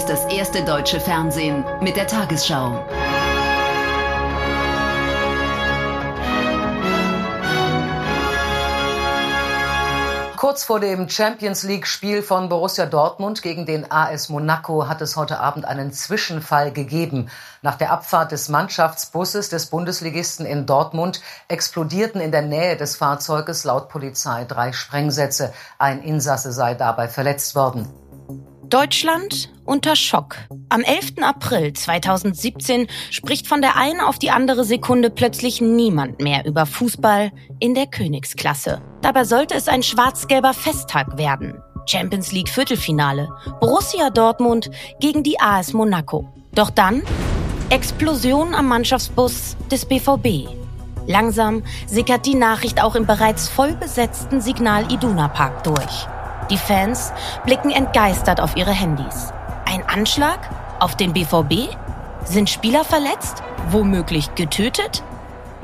ist das erste deutsche Fernsehen mit der Tagesschau. Kurz vor dem Champions League-Spiel von Borussia Dortmund gegen den AS Monaco hat es heute Abend einen Zwischenfall gegeben. Nach der Abfahrt des Mannschaftsbusses des Bundesligisten in Dortmund explodierten in der Nähe des Fahrzeuges laut Polizei drei Sprengsätze. Ein Insasse sei dabei verletzt worden. Deutschland unter Schock. Am 11. April 2017 spricht von der einen auf die andere Sekunde plötzlich niemand mehr über Fußball in der Königsklasse. Dabei sollte es ein schwarz-gelber Festtag werden. Champions League Viertelfinale. Borussia Dortmund gegen die AS Monaco. Doch dann Explosion am Mannschaftsbus des BVB. Langsam sickert die Nachricht auch im bereits voll besetzten Signal Iduna Park durch. Die Fans blicken entgeistert auf ihre Handys. Ein Anschlag? Auf den BVB? Sind Spieler verletzt? Womöglich getötet?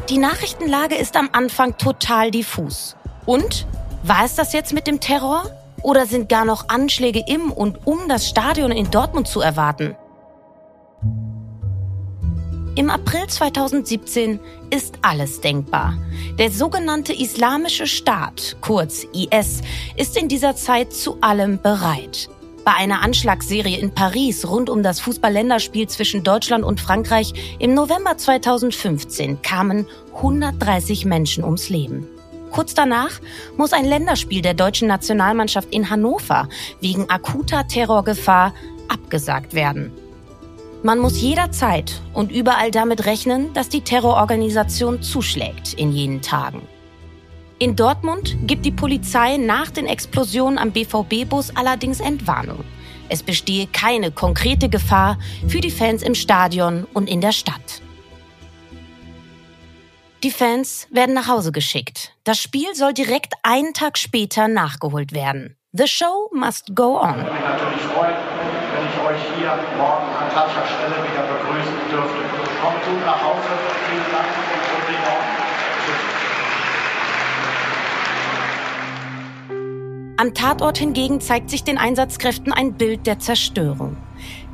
Die Nachrichtenlage ist am Anfang total diffus. Und? War es das jetzt mit dem Terror? Oder sind gar noch Anschläge im und um das Stadion in Dortmund zu erwarten? Im April 2017 ist alles denkbar. Der sogenannte Islamische Staat, kurz IS, ist in dieser Zeit zu allem bereit. Bei einer Anschlagsserie in Paris rund um das Fußballländerspiel zwischen Deutschland und Frankreich im November 2015 kamen 130 Menschen ums Leben. Kurz danach muss ein Länderspiel der deutschen Nationalmannschaft in Hannover wegen akuter Terrorgefahr abgesagt werden. Man muss jederzeit und überall damit rechnen, dass die Terrororganisation zuschlägt in jenen Tagen. In Dortmund gibt die Polizei nach den Explosionen am BVB-Bus allerdings Entwarnung. Es bestehe keine konkrete Gefahr für die Fans im Stadion und in der Stadt. Die Fans werden nach Hause geschickt. Das Spiel soll direkt einen Tag später nachgeholt werden. The show must go on. Euch hier morgen an gleicher Stelle wieder begrüßen dürfte. Kommt gut nach Hause. Vielen Dank und Am Tatort hingegen zeigt sich den Einsatzkräften ein Bild der Zerstörung.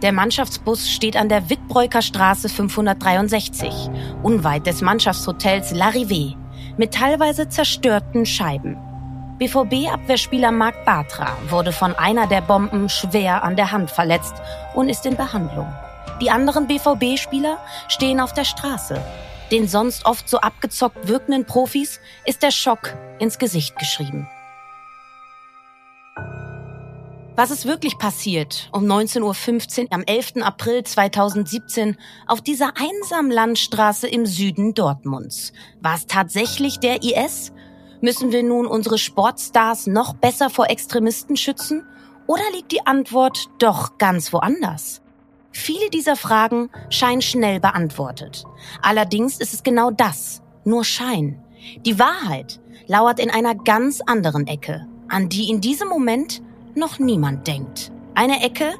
Der Mannschaftsbus steht an der Wittbreuker Straße 563, unweit des Mannschaftshotels L'Arrivée, mit teilweise zerstörten Scheiben. BVB-Abwehrspieler Marc Bartra wurde von einer der Bomben schwer an der Hand verletzt und ist in Behandlung. Die anderen BVB-Spieler stehen auf der Straße. Den sonst oft so abgezockt wirkenden Profis ist der Schock ins Gesicht geschrieben. Was ist wirklich passiert um 19.15 Uhr am 11. April 2017 auf dieser einsamen Landstraße im Süden Dortmunds? War es tatsächlich der IS Müssen wir nun unsere Sportstars noch besser vor Extremisten schützen? Oder liegt die Antwort doch ganz woanders? Viele dieser Fragen scheinen schnell beantwortet. Allerdings ist es genau das, nur Schein. Die Wahrheit lauert in einer ganz anderen Ecke, an die in diesem Moment noch niemand denkt. Eine Ecke,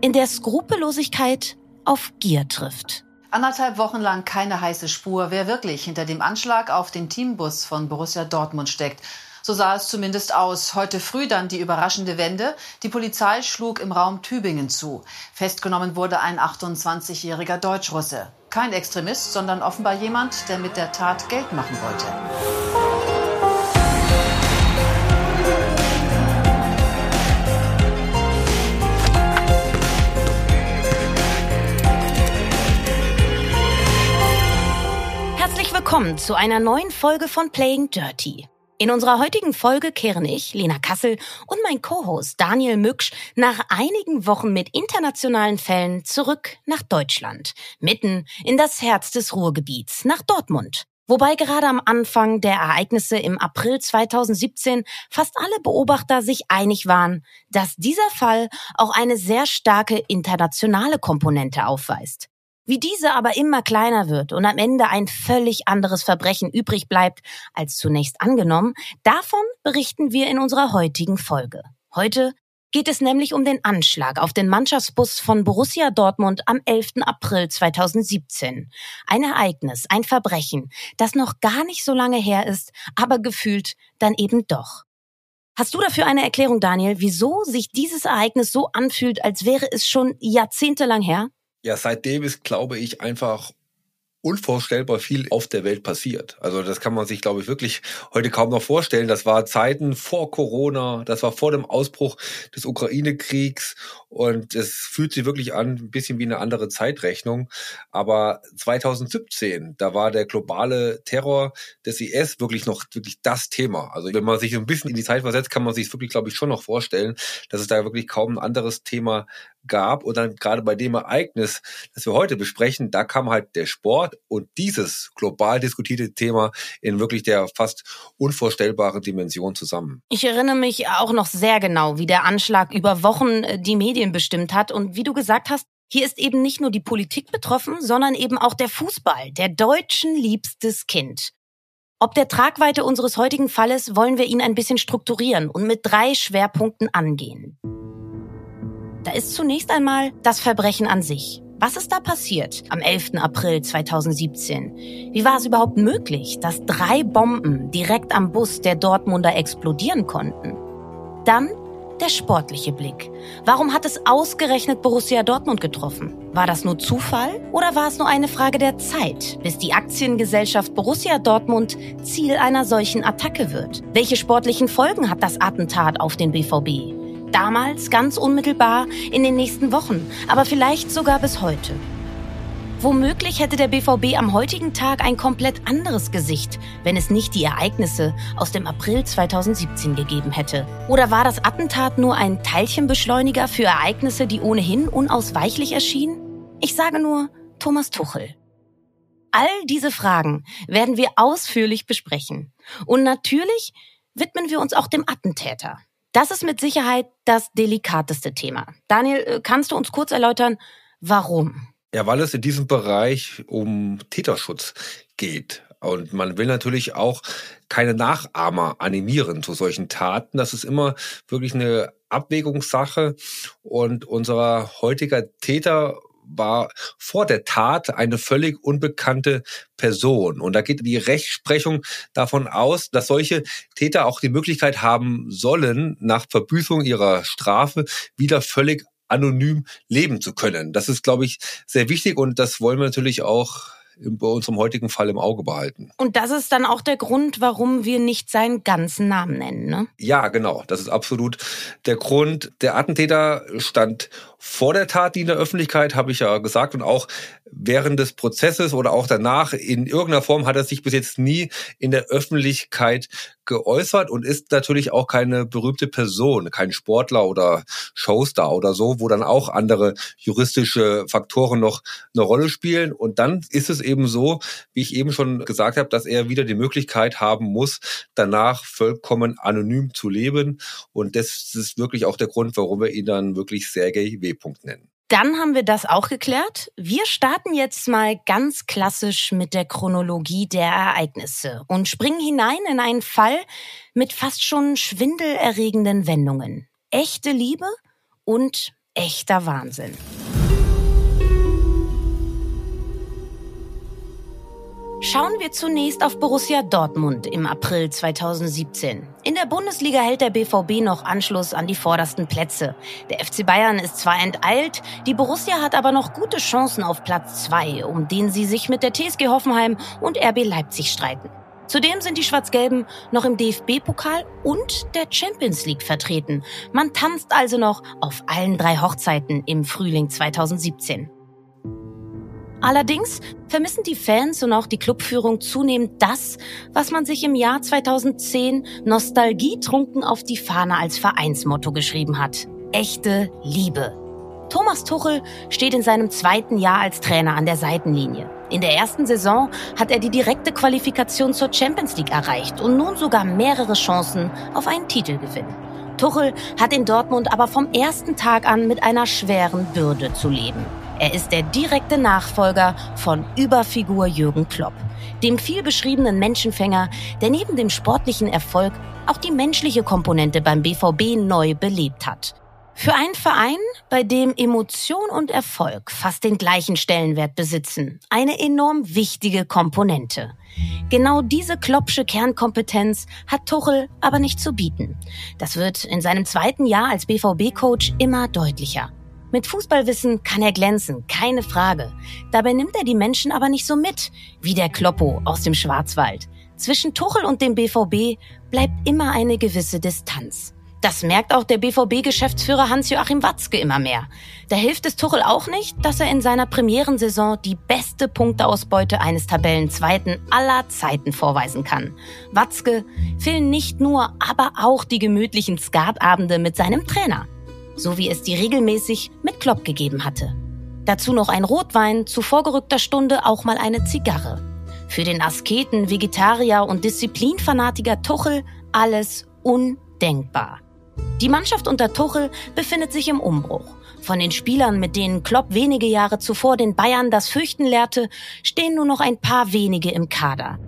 in der Skrupellosigkeit auf Gier trifft. Anderthalb Wochen lang keine heiße Spur, wer wirklich hinter dem Anschlag auf den Teambus von Borussia Dortmund steckt. So sah es zumindest aus. Heute früh dann die überraschende Wende. Die Polizei schlug im Raum Tübingen zu. Festgenommen wurde ein 28-jähriger Deutschrusse. Kein Extremist, sondern offenbar jemand, der mit der Tat Geld machen wollte. Willkommen zu einer neuen Folge von Playing Dirty. In unserer heutigen Folge kehren ich, Lena Kassel und mein Co-Host Daniel Mücksch nach einigen Wochen mit internationalen Fällen zurück nach Deutschland, mitten in das Herz des Ruhrgebiets, nach Dortmund. Wobei gerade am Anfang der Ereignisse im April 2017 fast alle Beobachter sich einig waren, dass dieser Fall auch eine sehr starke internationale Komponente aufweist. Wie diese aber immer kleiner wird und am Ende ein völlig anderes Verbrechen übrig bleibt als zunächst angenommen, davon berichten wir in unserer heutigen Folge. Heute geht es nämlich um den Anschlag auf den Mannschaftsbus von Borussia Dortmund am 11. April 2017. Ein Ereignis, ein Verbrechen, das noch gar nicht so lange her ist, aber gefühlt dann eben doch. Hast du dafür eine Erklärung, Daniel, wieso sich dieses Ereignis so anfühlt, als wäre es schon jahrzehntelang her? Ja, seitdem ist, glaube ich, einfach unvorstellbar viel auf der Welt passiert. Also das kann man sich, glaube ich, wirklich heute kaum noch vorstellen. Das war Zeiten vor Corona, das war vor dem Ausbruch des Ukraine-Kriegs und es fühlt sich wirklich an, ein bisschen wie eine andere Zeitrechnung. Aber 2017, da war der globale Terror des IS wirklich noch wirklich das Thema. Also wenn man sich ein bisschen in die Zeit versetzt, kann man sich wirklich, glaube ich, schon noch vorstellen, dass es da wirklich kaum ein anderes Thema gab. Und dann gerade bei dem Ereignis, das wir heute besprechen, da kam halt der Sport und dieses global diskutierte Thema in wirklich der fast unvorstellbaren Dimension zusammen. Ich erinnere mich auch noch sehr genau, wie der Anschlag über Wochen äh, die Medien bestimmt hat. Und wie du gesagt hast, hier ist eben nicht nur die Politik betroffen, sondern eben auch der Fußball, der Deutschen liebstes Kind. Ob der Tragweite unseres heutigen Falles wollen wir ihn ein bisschen strukturieren und mit drei Schwerpunkten angehen. Da ist zunächst einmal das Verbrechen an sich. Was ist da passiert am 11. April 2017? Wie war es überhaupt möglich, dass drei Bomben direkt am Bus der Dortmunder explodieren konnten? Dann der sportliche Blick. Warum hat es ausgerechnet Borussia Dortmund getroffen? War das nur Zufall oder war es nur eine Frage der Zeit, bis die Aktiengesellschaft Borussia Dortmund Ziel einer solchen Attacke wird? Welche sportlichen Folgen hat das Attentat auf den BVB? Damals ganz unmittelbar in den nächsten Wochen, aber vielleicht sogar bis heute. Womöglich hätte der BVB am heutigen Tag ein komplett anderes Gesicht, wenn es nicht die Ereignisse aus dem April 2017 gegeben hätte. Oder war das Attentat nur ein Teilchenbeschleuniger für Ereignisse, die ohnehin unausweichlich erschienen? Ich sage nur Thomas Tuchel. All diese Fragen werden wir ausführlich besprechen. Und natürlich widmen wir uns auch dem Attentäter. Das ist mit Sicherheit das delikateste Thema. Daniel, äh, kannst du uns kurz erläutern, warum? Ja, weil es in diesem Bereich um Täterschutz geht. Und man will natürlich auch keine Nachahmer animieren zu solchen Taten. Das ist immer wirklich eine Abwägungssache. Und unser heutiger Täter war vor der Tat eine völlig unbekannte Person. Und da geht die Rechtsprechung davon aus, dass solche Täter auch die Möglichkeit haben sollen, nach Verbüßung ihrer Strafe wieder völlig anonym leben zu können. Das ist, glaube ich, sehr wichtig und das wollen wir natürlich auch bei unserem heutigen Fall im Auge behalten. Und das ist dann auch der Grund, warum wir nicht seinen ganzen Namen nennen, ne? Ja, genau. Das ist absolut der Grund. Der Attentäter stand vor der Tat die in der Öffentlichkeit, habe ich ja gesagt, und auch während des Prozesses oder auch danach in irgendeiner Form hat er sich bis jetzt nie in der Öffentlichkeit geäußert und ist natürlich auch keine berühmte Person, kein Sportler oder Showstar oder so, wo dann auch andere juristische Faktoren noch eine Rolle spielen. Und dann ist es eben so, wie ich eben schon gesagt habe, dass er wieder die Möglichkeit haben muss, danach vollkommen anonym zu leben. Und das ist wirklich auch der Grund, warum wir ihn dann wirklich Sergei W. nennen. Dann haben wir das auch geklärt. Wir starten jetzt mal ganz klassisch mit der Chronologie der Ereignisse und springen hinein in einen Fall mit fast schon schwindelerregenden Wendungen. Echte Liebe und echter Wahnsinn. Schauen wir zunächst auf Borussia Dortmund im April 2017. In der Bundesliga hält der BVB noch Anschluss an die vordersten Plätze. Der FC Bayern ist zwar enteilt, die Borussia hat aber noch gute Chancen auf Platz zwei, um den sie sich mit der TSG Hoffenheim und RB Leipzig streiten. Zudem sind die Schwarz-Gelben noch im DFB-Pokal und der Champions League vertreten. Man tanzt also noch auf allen drei Hochzeiten im Frühling 2017. Allerdings vermissen die Fans und auch die Clubführung zunehmend das, was man sich im Jahr 2010 nostalgietrunken auf die Fahne als Vereinsmotto geschrieben hat. Echte Liebe. Thomas Tuchel steht in seinem zweiten Jahr als Trainer an der Seitenlinie. In der ersten Saison hat er die direkte Qualifikation zur Champions League erreicht und nun sogar mehrere Chancen auf einen Titelgewinn. Tuchel hat in Dortmund aber vom ersten Tag an mit einer schweren Bürde zu leben. Er ist der direkte Nachfolger von Überfigur Jürgen Klopp, dem viel beschriebenen Menschenfänger, der neben dem sportlichen Erfolg auch die menschliche Komponente beim BVB neu belebt hat. Für einen Verein, bei dem Emotion und Erfolg fast den gleichen Stellenwert besitzen, eine enorm wichtige Komponente. Genau diese Kloppsche Kernkompetenz hat Tuchel aber nicht zu bieten. Das wird in seinem zweiten Jahr als BVB-Coach immer deutlicher. Mit Fußballwissen kann er glänzen, keine Frage. Dabei nimmt er die Menschen aber nicht so mit, wie der Kloppo aus dem Schwarzwald. Zwischen Tuchel und dem BVB bleibt immer eine gewisse Distanz. Das merkt auch der BVB-Geschäftsführer Hans-Joachim Watzke immer mehr. Da hilft es Tuchel auch nicht, dass er in seiner Premierensaison die beste Punkteausbeute eines Tabellenzweiten aller Zeiten vorweisen kann. Watzke fehlen nicht nur, aber auch die gemütlichen Skatabende mit seinem Trainer so wie es die regelmäßig mit Klopp gegeben hatte. Dazu noch ein Rotwein, zu vorgerückter Stunde auch mal eine Zigarre. Für den Asketen, Vegetarier und Disziplinfanatiker Tuchel alles undenkbar. Die Mannschaft unter Tuchel befindet sich im Umbruch. Von den Spielern, mit denen Klopp wenige Jahre zuvor den Bayern das Fürchten lehrte, stehen nur noch ein paar wenige im Kader.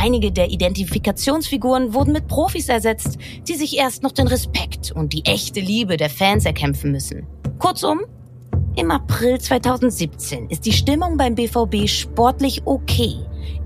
Einige der Identifikationsfiguren wurden mit Profis ersetzt, die sich erst noch den Respekt und die echte Liebe der Fans erkämpfen müssen. Kurzum, im April 2017 ist die Stimmung beim BVB sportlich okay,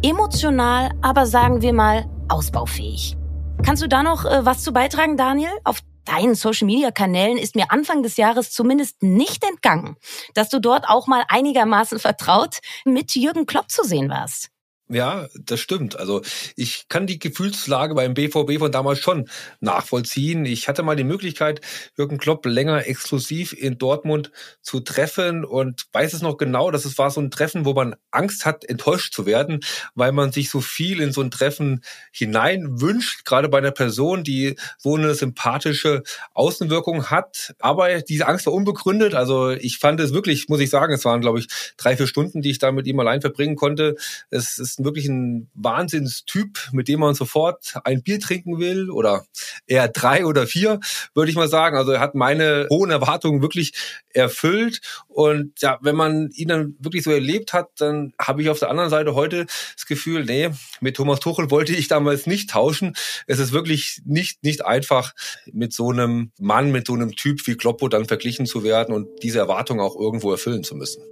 emotional aber sagen wir mal ausbaufähig. Kannst du da noch äh, was zu beitragen, Daniel? Auf deinen Social-Media-Kanälen ist mir Anfang des Jahres zumindest nicht entgangen, dass du dort auch mal einigermaßen vertraut mit Jürgen Klopp zu sehen warst. Ja, das stimmt. Also ich kann die Gefühlslage beim BVB von damals schon nachvollziehen. Ich hatte mal die Möglichkeit, Jürgen Klopp länger exklusiv in Dortmund zu treffen und weiß es noch genau, dass es war so ein Treffen, wo man Angst hat, enttäuscht zu werden, weil man sich so viel in so ein Treffen hinein wünscht, gerade bei einer Person, die so eine sympathische Außenwirkung hat. Aber diese Angst war unbegründet. Also ich fand es wirklich, muss ich sagen, es waren, glaube ich, drei, vier Stunden, die ich da mit ihm allein verbringen konnte. Es ist wirklich ein Wahnsinnstyp, mit dem man sofort ein Bier trinken will oder eher drei oder vier, würde ich mal sagen. Also er hat meine hohen Erwartungen wirklich erfüllt. Und ja, wenn man ihn dann wirklich so erlebt hat, dann habe ich auf der anderen Seite heute das Gefühl, nee, mit Thomas Tuchel wollte ich damals nicht tauschen. Es ist wirklich nicht, nicht einfach, mit so einem Mann, mit so einem Typ wie Kloppo dann verglichen zu werden und diese Erwartungen auch irgendwo erfüllen zu müssen.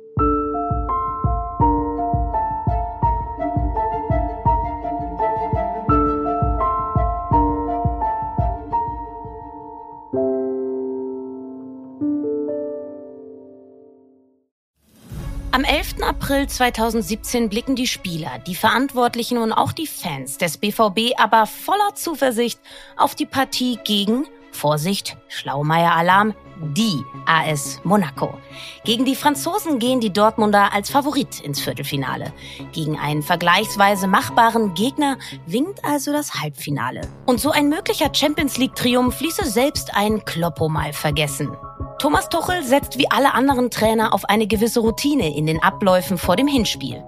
Am 11. April 2017 blicken die Spieler, die Verantwortlichen und auch die Fans des BVB aber voller Zuversicht auf die Partie gegen, Vorsicht, Schlaumeier-Alarm, die AS Monaco. Gegen die Franzosen gehen die Dortmunder als Favorit ins Viertelfinale. Gegen einen vergleichsweise machbaren Gegner winkt also das Halbfinale. Und so ein möglicher Champions League-Triumph ließe selbst ein Kloppo mal vergessen. Thomas Tuchel setzt wie alle anderen Trainer auf eine gewisse Routine in den Abläufen vor dem Hinspiel.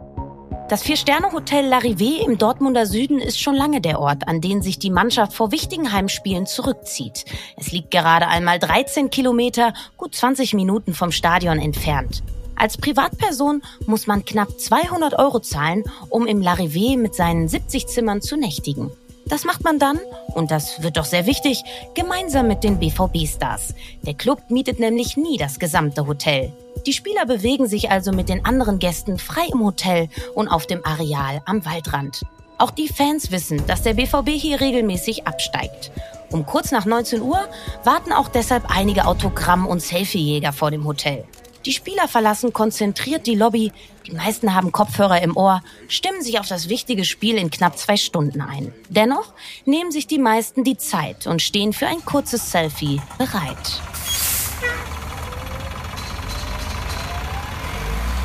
Das Vier-Sterne-Hotel Larrivé im Dortmunder Süden ist schon lange der Ort, an den sich die Mannschaft vor wichtigen Heimspielen zurückzieht. Es liegt gerade einmal 13 Kilometer, gut 20 Minuten vom Stadion entfernt. Als Privatperson muss man knapp 200 Euro zahlen, um im Larrivé mit seinen 70 Zimmern zu nächtigen. Das macht man dann, und das wird doch sehr wichtig, gemeinsam mit den BVB-Stars. Der Club mietet nämlich nie das gesamte Hotel. Die Spieler bewegen sich also mit den anderen Gästen frei im Hotel und auf dem Areal am Waldrand. Auch die Fans wissen, dass der BVB hier regelmäßig absteigt. Um kurz nach 19 Uhr warten auch deshalb einige Autogramm- und Selfiejäger vor dem Hotel. Die Spieler verlassen konzentriert die Lobby, die meisten haben Kopfhörer im Ohr, stimmen sich auf das wichtige Spiel in knapp zwei Stunden ein. Dennoch nehmen sich die meisten die Zeit und stehen für ein kurzes Selfie bereit.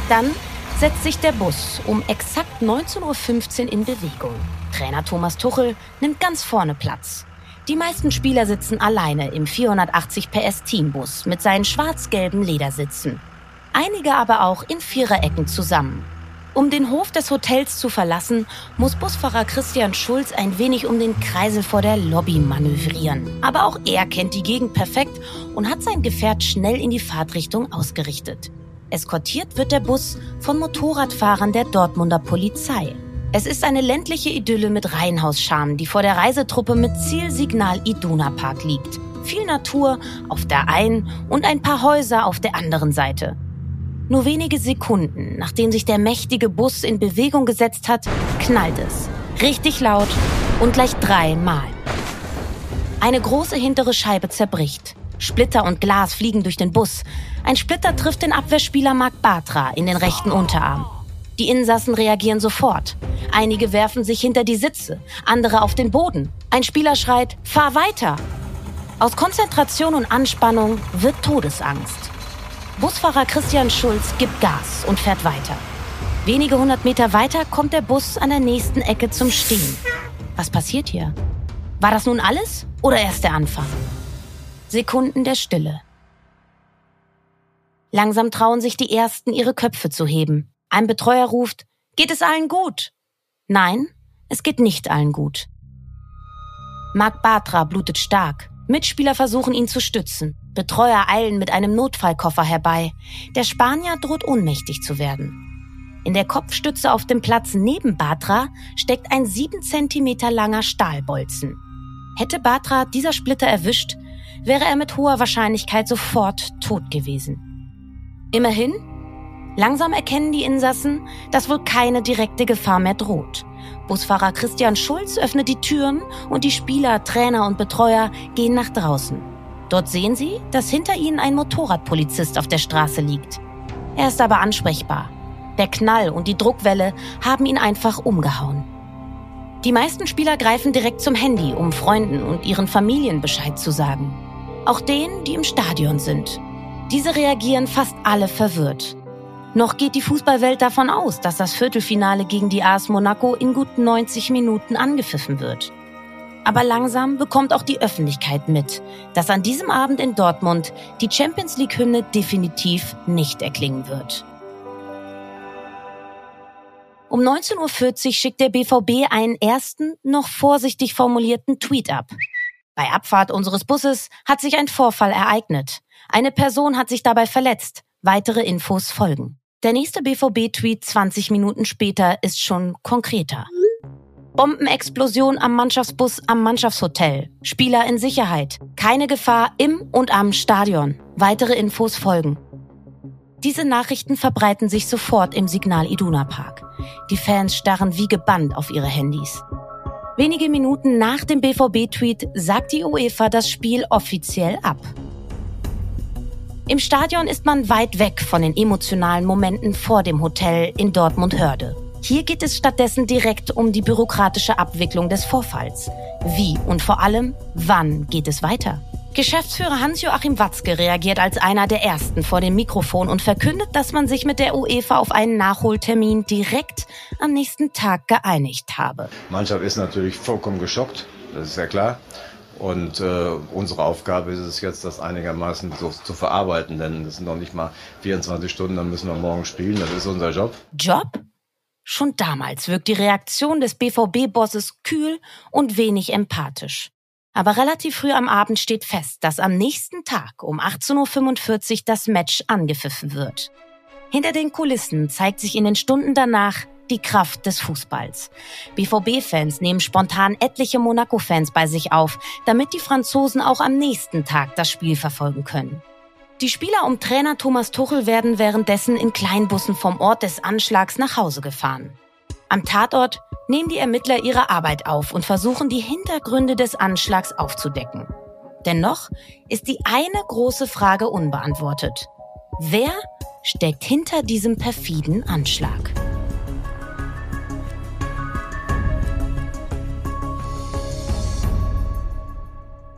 Dann setzt sich der Bus um exakt 19.15 Uhr in Bewegung. Trainer Thomas Tuchel nimmt ganz vorne Platz. Die meisten Spieler sitzen alleine im 480 PS Teambus mit seinen schwarz-gelben Ledersitzen. Einige aber auch in Viererecken zusammen. Um den Hof des Hotels zu verlassen, muss Busfahrer Christian Schulz ein wenig um den Kreisel vor der Lobby manövrieren. Aber auch er kennt die Gegend perfekt und hat sein Gefährt schnell in die Fahrtrichtung ausgerichtet. Eskortiert wird der Bus von Motorradfahrern der Dortmunder Polizei. Es ist eine ländliche Idylle mit Reihenhauscharme, die vor der Reisetruppe mit Zielsignal Iduna Park liegt. viel Natur auf der einen und ein paar Häuser auf der anderen Seite. Nur wenige Sekunden, nachdem sich der mächtige Bus in Bewegung gesetzt hat, knallt es. Richtig laut und gleich dreimal. Eine große hintere Scheibe zerbricht. Splitter und Glas fliegen durch den Bus. Ein Splitter trifft den Abwehrspieler Marc Batra in den rechten Unterarm. Die Insassen reagieren sofort. Einige werfen sich hinter die Sitze, andere auf den Boden. Ein Spieler schreit, fahr weiter. Aus Konzentration und Anspannung wird Todesangst. Busfahrer Christian Schulz gibt Gas und fährt weiter. Wenige hundert Meter weiter kommt der Bus an der nächsten Ecke zum Stehen. Was passiert hier? War das nun alles oder erst der Anfang? Sekunden der Stille. Langsam trauen sich die Ersten, ihre Köpfe zu heben. Ein Betreuer ruft, geht es allen gut? Nein, es geht nicht allen gut. Marc Batra blutet stark. Mitspieler versuchen ihn zu stützen. Betreuer eilen mit einem Notfallkoffer herbei. Der Spanier droht ohnmächtig zu werden. In der Kopfstütze auf dem Platz neben Batra steckt ein sieben Zentimeter langer Stahlbolzen. Hätte Batra dieser Splitter erwischt, wäre er mit hoher Wahrscheinlichkeit sofort tot gewesen. Immerhin, langsam erkennen die Insassen, dass wohl keine direkte Gefahr mehr droht. Busfahrer Christian Schulz öffnet die Türen und die Spieler, Trainer und Betreuer gehen nach draußen. Dort sehen sie, dass hinter ihnen ein Motorradpolizist auf der Straße liegt. Er ist aber ansprechbar. Der Knall und die Druckwelle haben ihn einfach umgehauen. Die meisten Spieler greifen direkt zum Handy, um Freunden und ihren Familien Bescheid zu sagen. Auch denen, die im Stadion sind. Diese reagieren fast alle verwirrt. Noch geht die Fußballwelt davon aus, dass das Viertelfinale gegen die AS Monaco in gut 90 Minuten angepfiffen wird. Aber langsam bekommt auch die Öffentlichkeit mit, dass an diesem Abend in Dortmund die Champions League-Hymne definitiv nicht erklingen wird. Um 19.40 Uhr schickt der BVB einen ersten, noch vorsichtig formulierten Tweet ab. Bei Abfahrt unseres Busses hat sich ein Vorfall ereignet. Eine Person hat sich dabei verletzt. Weitere Infos folgen. Der nächste BVB-Tweet 20 Minuten später ist schon konkreter. Bombenexplosion am Mannschaftsbus am Mannschaftshotel. Spieler in Sicherheit. Keine Gefahr im und am Stadion. Weitere Infos folgen. Diese Nachrichten verbreiten sich sofort im Signal Iduna Park. Die Fans starren wie gebannt auf ihre Handys. Wenige Minuten nach dem BVB-Tweet sagt die UEFA das Spiel offiziell ab. Im Stadion ist man weit weg von den emotionalen Momenten vor dem Hotel in Dortmund-Hörde. Hier geht es stattdessen direkt um die bürokratische Abwicklung des Vorfalls. Wie und vor allem, wann geht es weiter? Geschäftsführer Hans-Joachim Watzke reagiert als einer der ersten vor dem Mikrofon und verkündet, dass man sich mit der UEFA auf einen Nachholtermin direkt am nächsten Tag geeinigt habe. Mannschaft ist natürlich vollkommen geschockt, das ist ja klar. Und äh, unsere Aufgabe ist es jetzt, das einigermaßen so zu verarbeiten, denn das sind noch nicht mal 24 Stunden, dann müssen wir morgen spielen, das ist unser Job. Job? Schon damals wirkt die Reaktion des BVB-Bosses kühl und wenig empathisch. Aber relativ früh am Abend steht fest, dass am nächsten Tag um 18.45 Uhr das Match angepfiffen wird. Hinter den Kulissen zeigt sich in den Stunden danach die Kraft des Fußballs. BVB-Fans nehmen spontan etliche Monaco-Fans bei sich auf, damit die Franzosen auch am nächsten Tag das Spiel verfolgen können. Die Spieler um Trainer Thomas Tuchel werden währenddessen in Kleinbussen vom Ort des Anschlags nach Hause gefahren. Am Tatort nehmen die Ermittler ihre Arbeit auf und versuchen die Hintergründe des Anschlags aufzudecken. Dennoch ist die eine große Frage unbeantwortet. Wer steckt hinter diesem perfiden Anschlag?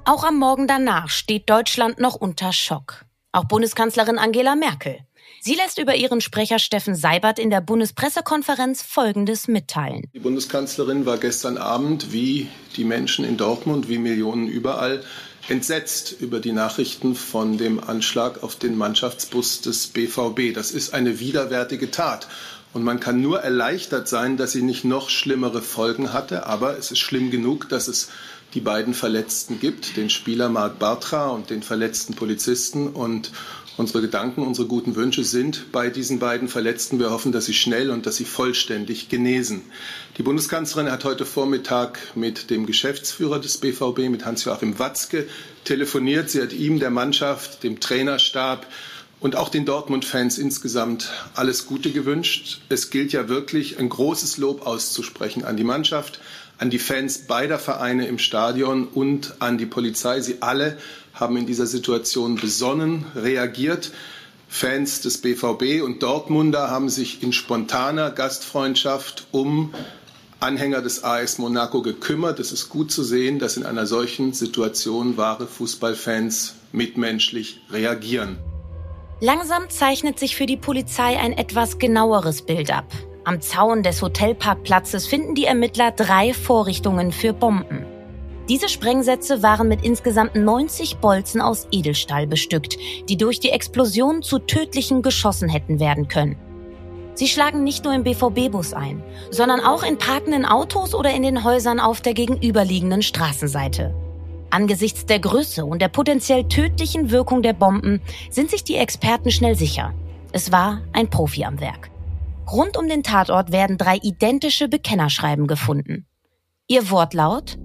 Auch am Morgen danach steht Deutschland noch unter Schock. Auch Bundeskanzlerin Angela Merkel. Sie lässt über ihren Sprecher Steffen Seibert in der Bundespressekonferenz Folgendes mitteilen. Die Bundeskanzlerin war gestern Abend, wie die Menschen in Dortmund, wie Millionen überall, entsetzt über die Nachrichten von dem Anschlag auf den Mannschaftsbus des BVB. Das ist eine widerwärtige Tat. Und man kann nur erleichtert sein, dass sie nicht noch schlimmere Folgen hatte. Aber es ist schlimm genug, dass es die beiden Verletzten gibt, den Spieler Marc Bartra und den verletzten Polizisten. Und unsere Gedanken, unsere guten Wünsche sind bei diesen beiden Verletzten. Wir hoffen, dass sie schnell und dass sie vollständig genesen. Die Bundeskanzlerin hat heute Vormittag mit dem Geschäftsführer des BVB, mit Hans-Joachim Watzke, telefoniert. Sie hat ihm, der Mannschaft, dem Trainerstab, und auch den Dortmund-Fans insgesamt alles Gute gewünscht. Es gilt ja wirklich, ein großes Lob auszusprechen an die Mannschaft, an die Fans beider Vereine im Stadion und an die Polizei. Sie alle haben in dieser Situation besonnen reagiert. Fans des BVB und Dortmunder haben sich in spontaner Gastfreundschaft um Anhänger des AS Monaco gekümmert. Es ist gut zu sehen, dass in einer solchen Situation wahre Fußballfans mitmenschlich reagieren. Langsam zeichnet sich für die Polizei ein etwas genaueres Bild ab. Am Zaun des Hotelparkplatzes finden die Ermittler drei Vorrichtungen für Bomben. Diese Sprengsätze waren mit insgesamt 90 Bolzen aus Edelstahl bestückt, die durch die Explosion zu tödlichen Geschossen hätten werden können. Sie schlagen nicht nur im BVB-Bus ein, sondern auch in parkenden Autos oder in den Häusern auf der gegenüberliegenden Straßenseite. Angesichts der Größe und der potenziell tödlichen Wirkung der Bomben sind sich die Experten schnell sicher. Es war ein Profi am Werk. Rund um den Tatort werden drei identische Bekennerschreiben gefunden. Ihr Wortlaut?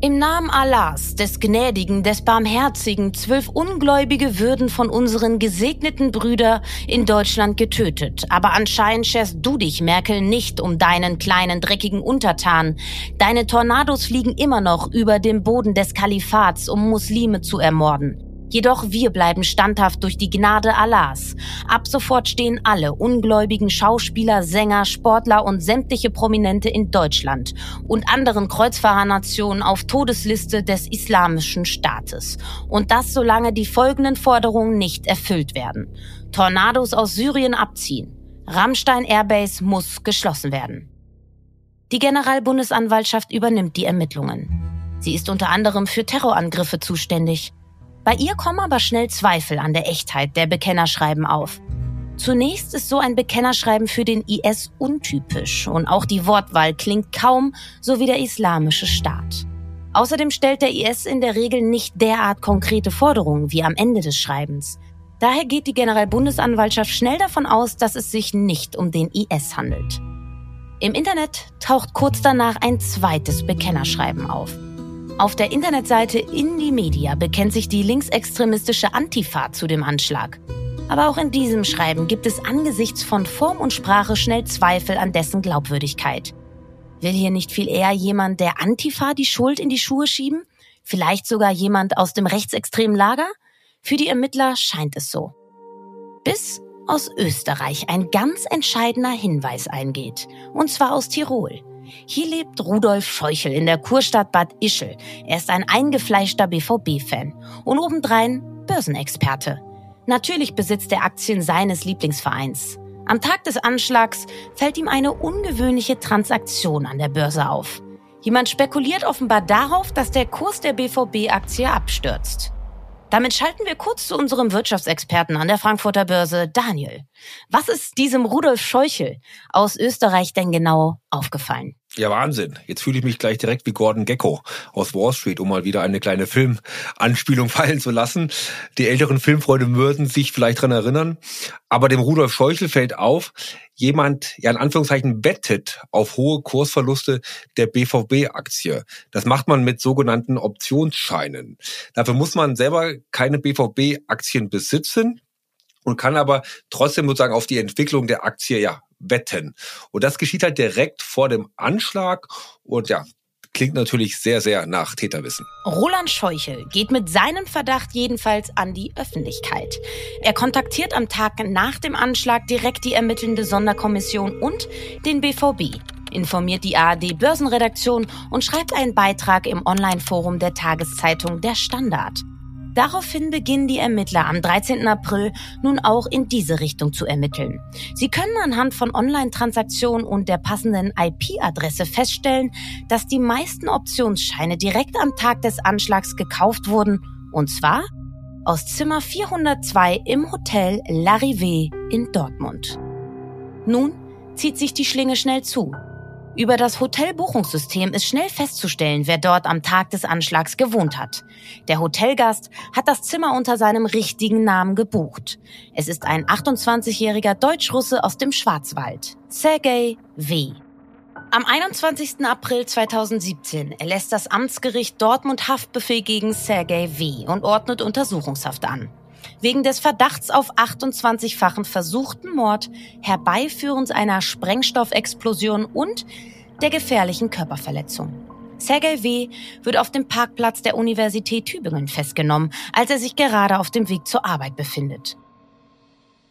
Im Namen Allahs, des Gnädigen, des Barmherzigen, zwölf Ungläubige würden von unseren gesegneten Brüder in Deutschland getötet. Aber anscheinend scherst du dich, Merkel, nicht um deinen kleinen dreckigen Untertan. Deine Tornados fliegen immer noch über dem Boden des Kalifats, um Muslime zu ermorden. Jedoch wir bleiben standhaft durch die Gnade Allahs. Ab sofort stehen alle ungläubigen Schauspieler, Sänger, Sportler und sämtliche Prominente in Deutschland und anderen Kreuzfahrernationen auf Todesliste des Islamischen Staates. Und das solange die folgenden Forderungen nicht erfüllt werden. Tornados aus Syrien abziehen. Rammstein Airbase muss geschlossen werden. Die Generalbundesanwaltschaft übernimmt die Ermittlungen. Sie ist unter anderem für Terrorangriffe zuständig. Bei ihr kommen aber schnell Zweifel an der Echtheit der Bekennerschreiben auf. Zunächst ist so ein Bekennerschreiben für den IS untypisch und auch die Wortwahl klingt kaum so wie der islamische Staat. Außerdem stellt der IS in der Regel nicht derart konkrete Forderungen wie am Ende des Schreibens. Daher geht die Generalbundesanwaltschaft schnell davon aus, dass es sich nicht um den IS handelt. Im Internet taucht kurz danach ein zweites Bekennerschreiben auf. Auf der Internetseite Indie Media bekennt sich die linksextremistische Antifa zu dem Anschlag. Aber auch in diesem Schreiben gibt es angesichts von Form und Sprache schnell Zweifel an dessen Glaubwürdigkeit. Will hier nicht viel eher jemand der Antifa die Schuld in die Schuhe schieben? Vielleicht sogar jemand aus dem rechtsextremen Lager? Für die Ermittler scheint es so. Bis aus Österreich ein ganz entscheidender Hinweis eingeht. Und zwar aus Tirol. Hier lebt Rudolf Scheuchel in der Kurstadt Bad Ischl. Er ist ein eingefleischter BVB-Fan und obendrein Börsenexperte. Natürlich besitzt er Aktien seines Lieblingsvereins. Am Tag des Anschlags fällt ihm eine ungewöhnliche Transaktion an der Börse auf. Jemand spekuliert offenbar darauf, dass der Kurs der BVB-Aktie abstürzt. Damit schalten wir kurz zu unserem Wirtschaftsexperten an der Frankfurter Börse, Daniel. Was ist diesem Rudolf Scheuchel aus Österreich denn genau aufgefallen? Ja, Wahnsinn. Jetzt fühle ich mich gleich direkt wie Gordon Gecko aus Wall Street, um mal wieder eine kleine Filmanspielung fallen zu lassen. Die älteren Filmfreunde würden sich vielleicht dran erinnern. Aber dem Rudolf Scheuchel fällt auf, jemand, ja in Anführungszeichen, wettet auf hohe Kursverluste der BVB-Aktie. Das macht man mit sogenannten Optionsscheinen. Dafür muss man selber keine BVB-Aktien besitzen und kann aber trotzdem sozusagen auf die Entwicklung der Aktie ja wetten. Und das geschieht halt direkt vor dem Anschlag und ja, klingt natürlich sehr, sehr nach Täterwissen. Roland Scheuchel geht mit seinem Verdacht jedenfalls an die Öffentlichkeit. Er kontaktiert am Tag nach dem Anschlag direkt die ermittelnde Sonderkommission und den BVB informiert die ARD Börsenredaktion und schreibt einen Beitrag im Online-Forum der Tageszeitung Der Standard. Daraufhin beginnen die Ermittler am 13. April nun auch in diese Richtung zu ermitteln. Sie können anhand von Online-Transaktionen und der passenden IP-Adresse feststellen, dass die meisten Optionsscheine direkt am Tag des Anschlags gekauft wurden, und zwar aus Zimmer 402 im Hotel L'Arrivée in Dortmund. Nun zieht sich die Schlinge schnell zu. Über das Hotelbuchungssystem ist schnell festzustellen, wer dort am Tag des Anschlags gewohnt hat. Der Hotelgast hat das Zimmer unter seinem richtigen Namen gebucht. Es ist ein 28-jähriger Deutschrusse aus dem Schwarzwald, Sergei W. Am 21. April 2017 erlässt das Amtsgericht Dortmund Haftbefehl gegen Sergei W. und ordnet Untersuchungshaft an wegen des Verdachts auf 28-fachen versuchten Mord, Herbeiführens einer Sprengstoffexplosion und der gefährlichen Körperverletzung. Sergei W. wird auf dem Parkplatz der Universität Tübingen festgenommen, als er sich gerade auf dem Weg zur Arbeit befindet.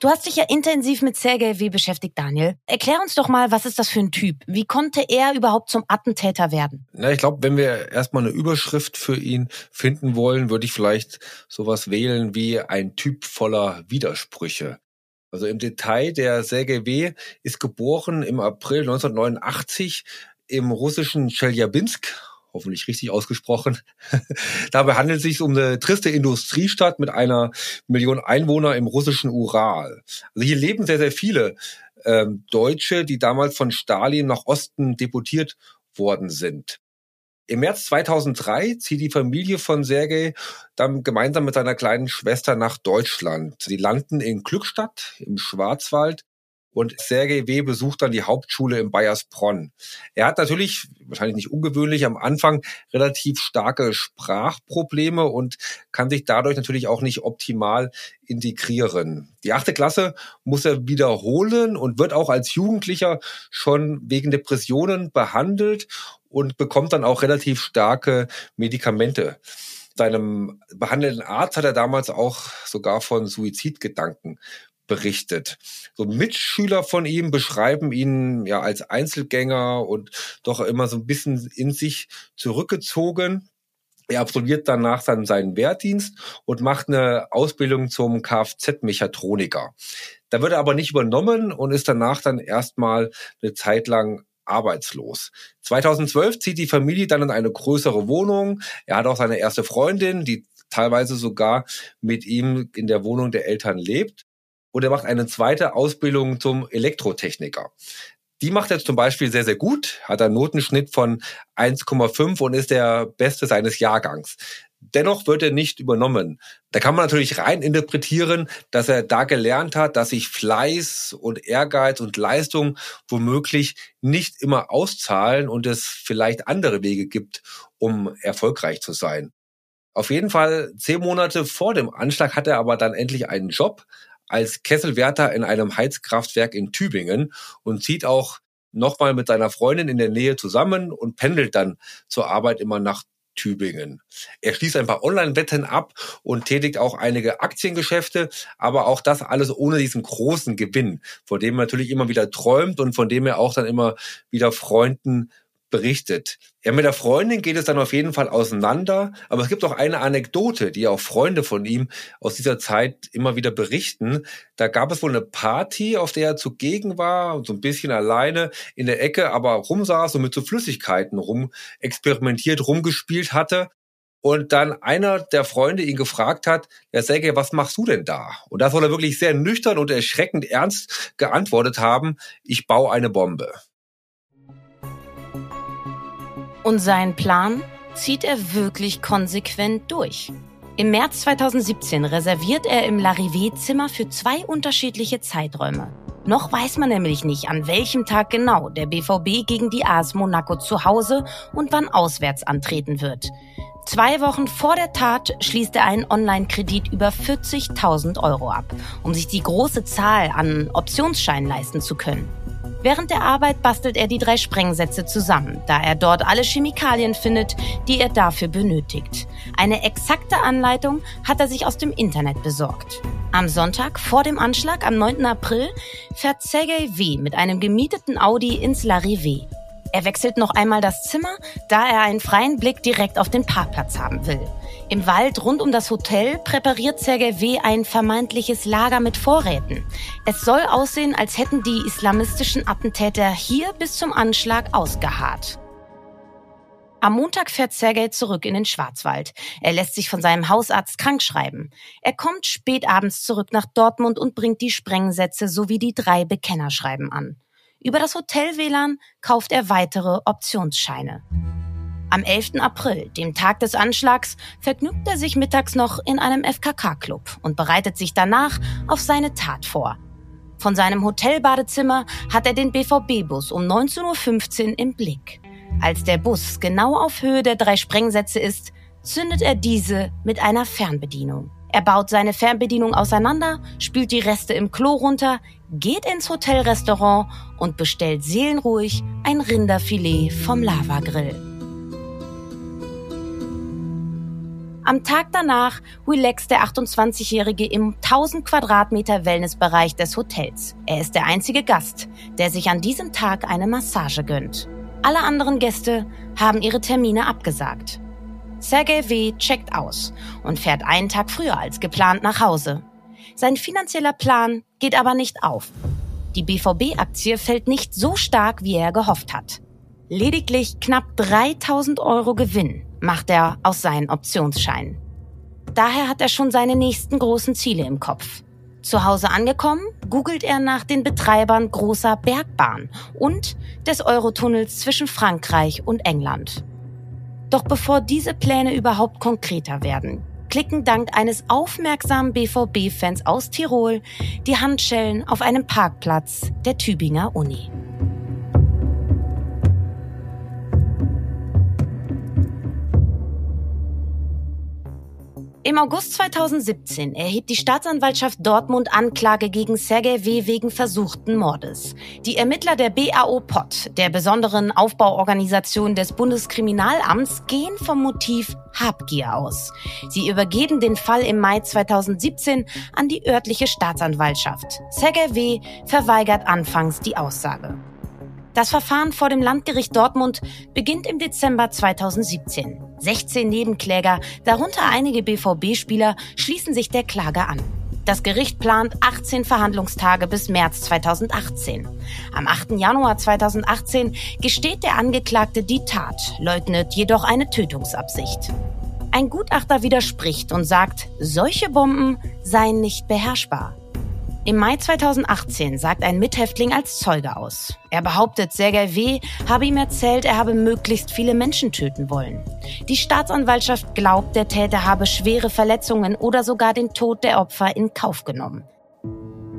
Du hast dich ja intensiv mit Sergei W. beschäftigt, Daniel. Erklär uns doch mal, was ist das für ein Typ? Wie konnte er überhaupt zum Attentäter werden? Na, ich glaube, wenn wir erstmal eine Überschrift für ihn finden wollen, würde ich vielleicht sowas wählen wie ein Typ voller Widersprüche. Also im Detail, der Sergei W. ist geboren im April 1989 im russischen Chelyabinsk hoffentlich richtig ausgesprochen. Dabei handelt es sich um eine triste Industriestadt mit einer Million Einwohner im russischen Ural. Also hier leben sehr, sehr viele ähm, Deutsche, die damals von Stalin nach Osten deportiert worden sind. Im März 2003 zieht die Familie von Sergei dann gemeinsam mit seiner kleinen Schwester nach Deutschland. Sie landen in Glückstadt im Schwarzwald und Sergei W. besucht dann die Hauptschule in Bayersbronn. Er hat natürlich, wahrscheinlich nicht ungewöhnlich, am Anfang relativ starke Sprachprobleme und kann sich dadurch natürlich auch nicht optimal integrieren. Die achte Klasse muss er wiederholen und wird auch als Jugendlicher schon wegen Depressionen behandelt und bekommt dann auch relativ starke Medikamente seinem behandelnden Arzt hat er damals auch sogar von Suizidgedanken berichtet. So Mitschüler von ihm beschreiben ihn ja als Einzelgänger und doch immer so ein bisschen in sich zurückgezogen. Er absolviert danach dann seinen Wehrdienst und macht eine Ausbildung zum Kfz-Mechatroniker. Da wird er aber nicht übernommen und ist danach dann erstmal eine Zeit lang arbeitslos. 2012 zieht die Familie dann in eine größere Wohnung. Er hat auch seine erste Freundin, die teilweise sogar mit ihm in der Wohnung der Eltern lebt und er macht eine zweite Ausbildung zum Elektrotechniker. Die macht er zum Beispiel sehr, sehr gut, hat einen Notenschnitt von 1,5 und ist der Beste seines Jahrgangs. Dennoch wird er nicht übernommen. Da kann man natürlich rein interpretieren, dass er da gelernt hat, dass sich Fleiß und Ehrgeiz und Leistung womöglich nicht immer auszahlen und es vielleicht andere Wege gibt, um erfolgreich zu sein. Auf jeden Fall zehn Monate vor dem Anschlag hat er aber dann endlich einen Job als Kesselwärter in einem Heizkraftwerk in Tübingen und zieht auch nochmal mit seiner Freundin in der Nähe zusammen und pendelt dann zur Arbeit immer nach Tübingen. Er schließt ein paar Online-Wetten ab und tätigt auch einige Aktiengeschäfte, aber auch das alles ohne diesen großen Gewinn, vor dem er natürlich immer wieder träumt und von dem er auch dann immer wieder Freunden berichtet. Ja, mit der Freundin geht es dann auf jeden Fall auseinander, aber es gibt auch eine Anekdote, die auch Freunde von ihm aus dieser Zeit immer wieder berichten. Da gab es wohl eine Party, auf der er zugegen war und so ein bisschen alleine in der Ecke, aber rumsaß und mit so Flüssigkeiten rum experimentiert, rumgespielt hatte. Und dann einer der Freunde ihn gefragt hat, ja Sergej, was machst du denn da? Und da soll er wirklich sehr nüchtern und erschreckend ernst geantwortet haben, ich baue eine Bombe. Und seinen Plan zieht er wirklich konsequent durch. Im März 2017 reserviert er im Larivé-Zimmer für zwei unterschiedliche Zeiträume. Noch weiß man nämlich nicht, an welchem Tag genau der BVB gegen die AS Monaco zu Hause und wann auswärts antreten wird. Zwei Wochen vor der Tat schließt er einen Online-Kredit über 40.000 Euro ab, um sich die große Zahl an Optionsscheinen leisten zu können. Während der Arbeit bastelt er die drei Sprengsätze zusammen, da er dort alle Chemikalien findet, die er dafür benötigt. Eine exakte Anleitung hat er sich aus dem Internet besorgt. Am Sonntag vor dem Anschlag am 9. April fährt Sergei W. mit einem gemieteten Audi ins Larivé. Er wechselt noch einmal das Zimmer, da er einen freien Blick direkt auf den Parkplatz haben will. Im Wald rund um das Hotel präpariert Sergei W. ein vermeintliches Lager mit Vorräten. Es soll aussehen, als hätten die islamistischen Attentäter hier bis zum Anschlag ausgeharrt. Am Montag fährt Sergei zurück in den Schwarzwald. Er lässt sich von seinem Hausarzt krankschreiben. Er kommt spät abends zurück nach Dortmund und bringt die Sprengsätze sowie die drei Bekennerschreiben an. Über das Hotel-WLAN kauft er weitere Optionsscheine. Am 11. April, dem Tag des Anschlags, vergnügt er sich mittags noch in einem FKK-Club und bereitet sich danach auf seine Tat vor. Von seinem Hotelbadezimmer hat er den BVB-Bus um 19.15 Uhr im Blick. Als der Bus genau auf Höhe der drei Sprengsätze ist, zündet er diese mit einer Fernbedienung. Er baut seine Fernbedienung auseinander, spült die Reste im Klo runter, geht ins Hotelrestaurant und bestellt seelenruhig ein Rinderfilet vom Lavagrill. Am Tag danach relaxt der 28-Jährige im 1000 Quadratmeter Wellnessbereich des Hotels. Er ist der einzige Gast, der sich an diesem Tag eine Massage gönnt. Alle anderen Gäste haben ihre Termine abgesagt. Sergei W. checkt aus und fährt einen Tag früher als geplant nach Hause. Sein finanzieller Plan geht aber nicht auf. Die BVB-Aktie fällt nicht so stark, wie er gehofft hat. Lediglich knapp 3000 Euro Gewinn macht er aus seinen Optionsscheinen. Daher hat er schon seine nächsten großen Ziele im Kopf. Zu Hause angekommen, googelt er nach den Betreibern großer Bergbahn und des Eurotunnels zwischen Frankreich und England. Doch bevor diese Pläne überhaupt konkreter werden, klicken dank eines aufmerksamen BVB-Fans aus Tirol die Handschellen auf einem Parkplatz der Tübinger Uni. Im August 2017 erhebt die Staatsanwaltschaft Dortmund Anklage gegen Sergei W. wegen versuchten Mordes. Die Ermittler der BAO POT, der besonderen Aufbauorganisation des Bundeskriminalamts, gehen vom Motiv Habgier aus. Sie übergeben den Fall im Mai 2017 an die örtliche Staatsanwaltschaft. Sergei W. verweigert anfangs die Aussage. Das Verfahren vor dem Landgericht Dortmund beginnt im Dezember 2017. 16 Nebenkläger, darunter einige BVB-Spieler, schließen sich der Klage an. Das Gericht plant 18 Verhandlungstage bis März 2018. Am 8. Januar 2018 gesteht der Angeklagte die Tat, leugnet jedoch eine Tötungsabsicht. Ein Gutachter widerspricht und sagt, solche Bomben seien nicht beherrschbar. Im Mai 2018 sagt ein Mithäftling als Zeuge aus. Er behauptet, Sergei W. habe ihm erzählt, er habe möglichst viele Menschen töten wollen. Die Staatsanwaltschaft glaubt, der Täter habe schwere Verletzungen oder sogar den Tod der Opfer in Kauf genommen.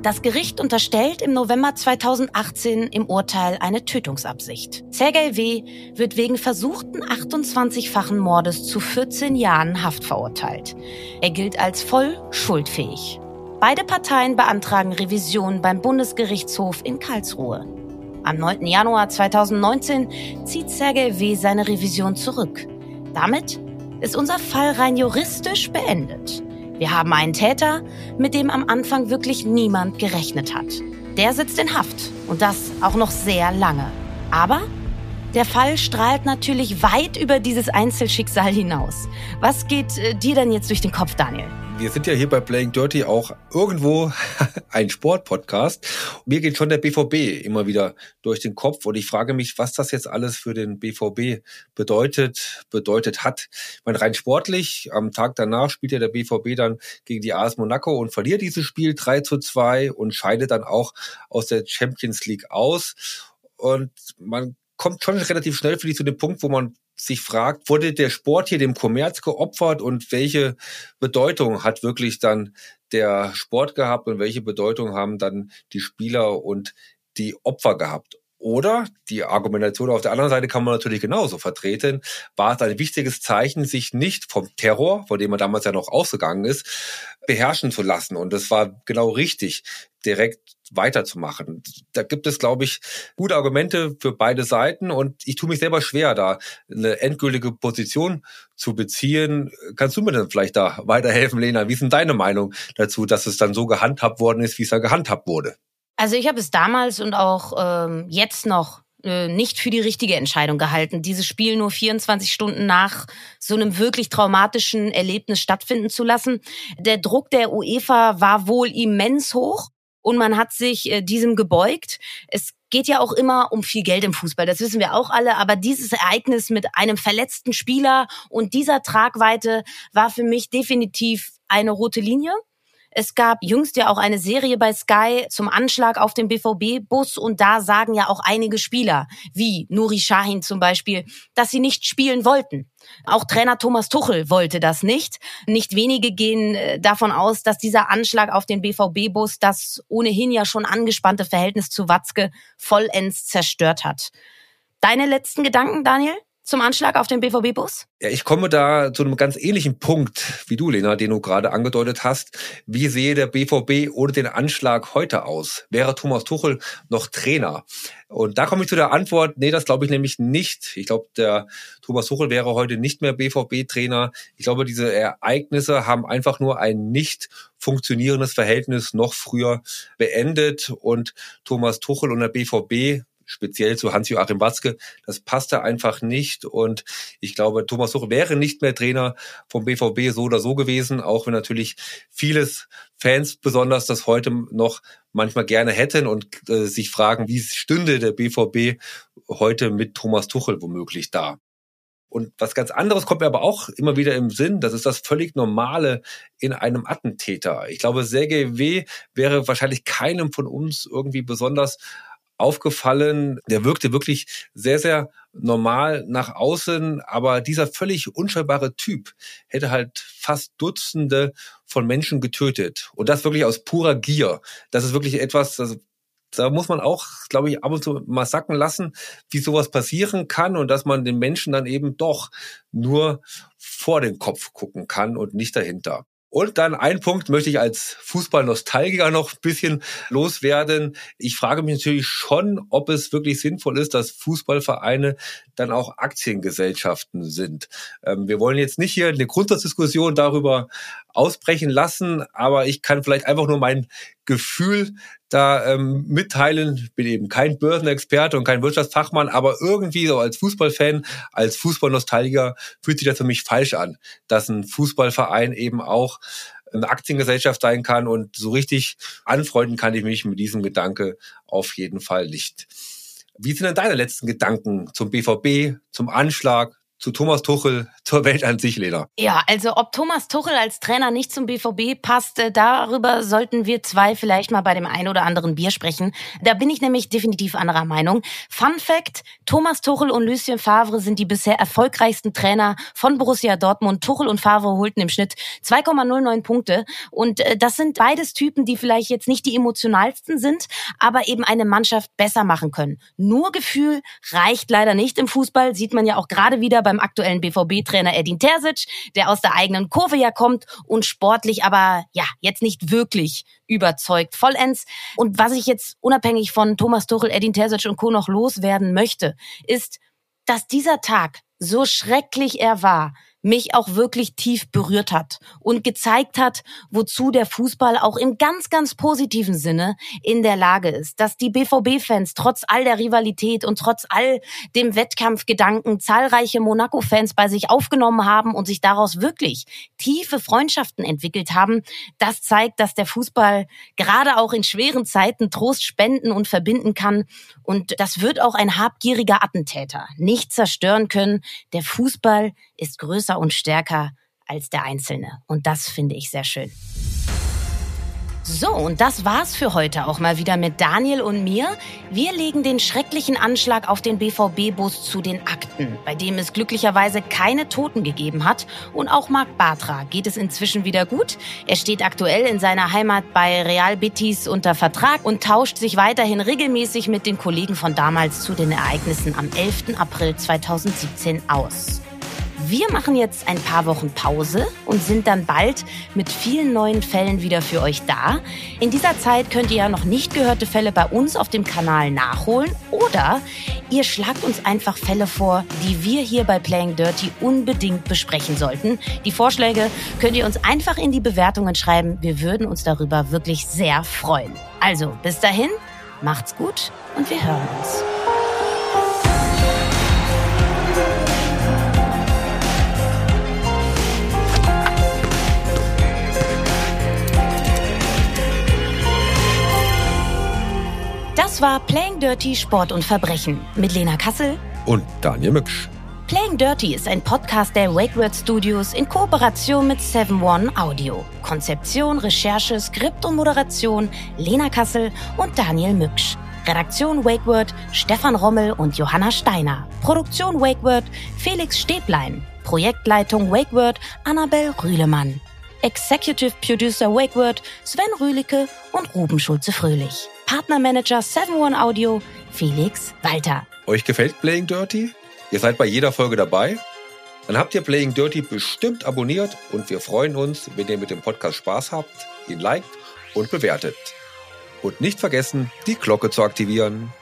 Das Gericht unterstellt im November 2018 im Urteil eine Tötungsabsicht. Sergei W. wird wegen versuchten 28-fachen Mordes zu 14 Jahren Haft verurteilt. Er gilt als voll schuldfähig. Beide Parteien beantragen Revision beim Bundesgerichtshof in Karlsruhe. Am 9. Januar 2019 zieht Sergei W. seine Revision zurück. Damit ist unser Fall rein juristisch beendet. Wir haben einen Täter, mit dem am Anfang wirklich niemand gerechnet hat. Der sitzt in Haft und das auch noch sehr lange. Aber der Fall strahlt natürlich weit über dieses Einzelschicksal hinaus. Was geht äh, dir denn jetzt durch den Kopf, Daniel? Wir sind ja hier bei Playing Dirty auch irgendwo ein Sportpodcast. Mir geht schon der BVB immer wieder durch den Kopf und ich frage mich, was das jetzt alles für den BVB bedeutet, bedeutet hat. Ich meine, rein sportlich, am Tag danach spielt ja der BVB dann gegen die AS Monaco und verliert dieses Spiel 3 zu 2 und scheidet dann auch aus der Champions League aus. Und man kommt schon relativ schnell für dich zu dem Punkt, wo man sich fragt, wurde der Sport hier dem Kommerz geopfert und welche Bedeutung hat wirklich dann der Sport gehabt und welche Bedeutung haben dann die Spieler und die Opfer gehabt? Oder die Argumentation auf der anderen Seite kann man natürlich genauso vertreten. War es ein wichtiges Zeichen, sich nicht vom Terror, vor dem man damals ja noch ausgegangen ist, beherrschen zu lassen. Und das war genau richtig, direkt weiterzumachen. Da gibt es, glaube ich, gute Argumente für beide Seiten und ich tue mich selber schwer, da eine endgültige Position zu beziehen. Kannst du mir denn vielleicht da weiterhelfen, Lena? Wie ist denn deine Meinung dazu, dass es dann so gehandhabt worden ist, wie es da gehandhabt wurde? Also ich habe es damals und auch ähm, jetzt noch äh, nicht für die richtige Entscheidung gehalten, dieses Spiel nur 24 Stunden nach so einem wirklich traumatischen Erlebnis stattfinden zu lassen. Der Druck der UEFA war wohl immens hoch und man hat sich äh, diesem gebeugt. Es geht ja auch immer um viel Geld im Fußball, das wissen wir auch alle, aber dieses Ereignis mit einem verletzten Spieler und dieser Tragweite war für mich definitiv eine rote Linie. Es gab jüngst ja auch eine Serie bei Sky zum Anschlag auf den BVB-Bus und da sagen ja auch einige Spieler, wie Nuri Sahin zum Beispiel, dass sie nicht spielen wollten. Auch Trainer Thomas Tuchel wollte das nicht. Nicht wenige gehen äh, davon aus, dass dieser Anschlag auf den BVB-Bus das ohnehin ja schon angespannte Verhältnis zu Watzke vollends zerstört hat. Deine letzten Gedanken, Daniel? Zum Anschlag auf den BVB-Bus? Ja, ich komme da zu einem ganz ähnlichen Punkt wie du, Lena, den du gerade angedeutet hast. Wie sehe der BVB ohne den Anschlag heute aus? Wäre Thomas Tuchel noch Trainer? Und da komme ich zu der Antwort, nee, das glaube ich nämlich nicht. Ich glaube, der Thomas Tuchel wäre heute nicht mehr BVB-Trainer. Ich glaube, diese Ereignisse haben einfach nur ein nicht funktionierendes Verhältnis noch früher beendet und Thomas Tuchel und der BVB speziell zu Hans-Joachim Watzke, das passte einfach nicht. Und ich glaube, Thomas Tuchel wäre nicht mehr Trainer vom BVB so oder so gewesen, auch wenn natürlich vieles Fans besonders das heute noch manchmal gerne hätten und äh, sich fragen, wie stünde der BVB heute mit Thomas Tuchel womöglich da. Und was ganz anderes kommt mir aber auch immer wieder im Sinn. Das ist das völlig Normale in einem Attentäter. Ich glaube, Sergei W. wäre wahrscheinlich keinem von uns irgendwie besonders aufgefallen. Der wirkte wirklich sehr, sehr normal nach außen, aber dieser völlig unscheinbare Typ hätte halt fast Dutzende von Menschen getötet. Und das wirklich aus purer Gier. Das ist wirklich etwas, das da muss man auch, glaube ich, ab und zu mal sacken lassen, wie sowas passieren kann und dass man den Menschen dann eben doch nur vor den Kopf gucken kann und nicht dahinter. Und dann ein Punkt möchte ich als Fußballnostalgiker noch ein bisschen loswerden. Ich frage mich natürlich schon, ob es wirklich sinnvoll ist, dass Fußballvereine dann auch Aktiengesellschaften sind. Ähm, wir wollen jetzt nicht hier eine Grundsatzdiskussion darüber ausbrechen lassen, aber ich kann vielleicht einfach nur mein Gefühl da ähm, mitteilen. Ich bin eben kein Börsenexperte und kein Wirtschaftsfachmann, aber irgendwie so als Fußballfan, als Fußballnostalgiker fühlt sich das für mich falsch an, dass ein Fußballverein eben auch eine Aktiengesellschaft sein kann und so richtig anfreunden kann ich mich mit diesem Gedanke auf jeden Fall nicht. Wie sind denn deine letzten Gedanken zum BVB, zum Anschlag, zu Thomas Tuchel, zur Welt an sich, Lena. Ja, also ob Thomas Tuchel als Trainer nicht zum BVB passt, äh, darüber sollten wir zwei vielleicht mal bei dem ein oder anderen Bier sprechen. Da bin ich nämlich definitiv anderer Meinung. Fun Fact, Thomas Tuchel und Lucien Favre sind die bisher erfolgreichsten Trainer von Borussia Dortmund. Tuchel und Favre holten im Schnitt 2,09 Punkte. Und äh, das sind beides Typen, die vielleicht jetzt nicht die emotionalsten sind, aber eben eine Mannschaft besser machen können. Nur Gefühl reicht leider nicht im Fußball, sieht man ja auch gerade wieder beim aktuellen BVB-Trainer Edin Terzic, der aus der eigenen Kurve ja kommt und sportlich aber ja jetzt nicht wirklich überzeugt vollends. Und was ich jetzt unabhängig von Thomas Tuchel, Edin Terzic und Co. noch loswerden möchte, ist, dass dieser Tag, so schrecklich er war, mich auch wirklich tief berührt hat und gezeigt hat, wozu der Fußball auch im ganz, ganz positiven Sinne in der Lage ist. Dass die BVB-Fans trotz all der Rivalität und trotz all dem Wettkampfgedanken zahlreiche Monaco-Fans bei sich aufgenommen haben und sich daraus wirklich tiefe Freundschaften entwickelt haben, das zeigt, dass der Fußball gerade auch in schweren Zeiten Trost spenden und verbinden kann. Und das wird auch ein habgieriger Attentäter nicht zerstören können. Der Fußball ist größer und stärker als der Einzelne. Und das finde ich sehr schön. So, und das war's für heute auch mal wieder mit Daniel und mir. Wir legen den schrecklichen Anschlag auf den BVB-Bus zu den Akten, bei dem es glücklicherweise keine Toten gegeben hat. Und auch Marc Bartra geht es inzwischen wieder gut. Er steht aktuell in seiner Heimat bei Real Betis unter Vertrag und tauscht sich weiterhin regelmäßig mit den Kollegen von damals zu den Ereignissen am 11. April 2017 aus. Wir machen jetzt ein paar Wochen Pause und sind dann bald mit vielen neuen Fällen wieder für euch da. In dieser Zeit könnt ihr ja noch nicht gehörte Fälle bei uns auf dem Kanal nachholen oder ihr schlagt uns einfach Fälle vor, die wir hier bei Playing Dirty unbedingt besprechen sollten. Die Vorschläge könnt ihr uns einfach in die Bewertungen schreiben. Wir würden uns darüber wirklich sehr freuen. Also, bis dahin, macht's gut und wir hören uns. War Playing Dirty Sport und Verbrechen mit Lena Kassel und Daniel Mücksch. Playing Dirty ist ein Podcast der WakeWord Studios in Kooperation mit 7-One Audio. Konzeption, Recherche, Skript und Moderation Lena Kassel und Daniel Mücksch. Redaktion WakeWord Stefan Rommel und Johanna Steiner. Produktion WakeWord Felix Stäblein. Projektleitung WakeWord Annabel Rühlemann. Executive Producer WakeWord Sven Rühlicke und Ruben Schulze-Fröhlich. Partnermanager 7-One Audio Felix Walter. Euch gefällt Playing Dirty? Ihr seid bei jeder Folge dabei? Dann habt ihr Playing Dirty bestimmt abonniert und wir freuen uns, wenn ihr mit dem Podcast Spaß habt, ihn liked und bewertet. Und nicht vergessen, die Glocke zu aktivieren.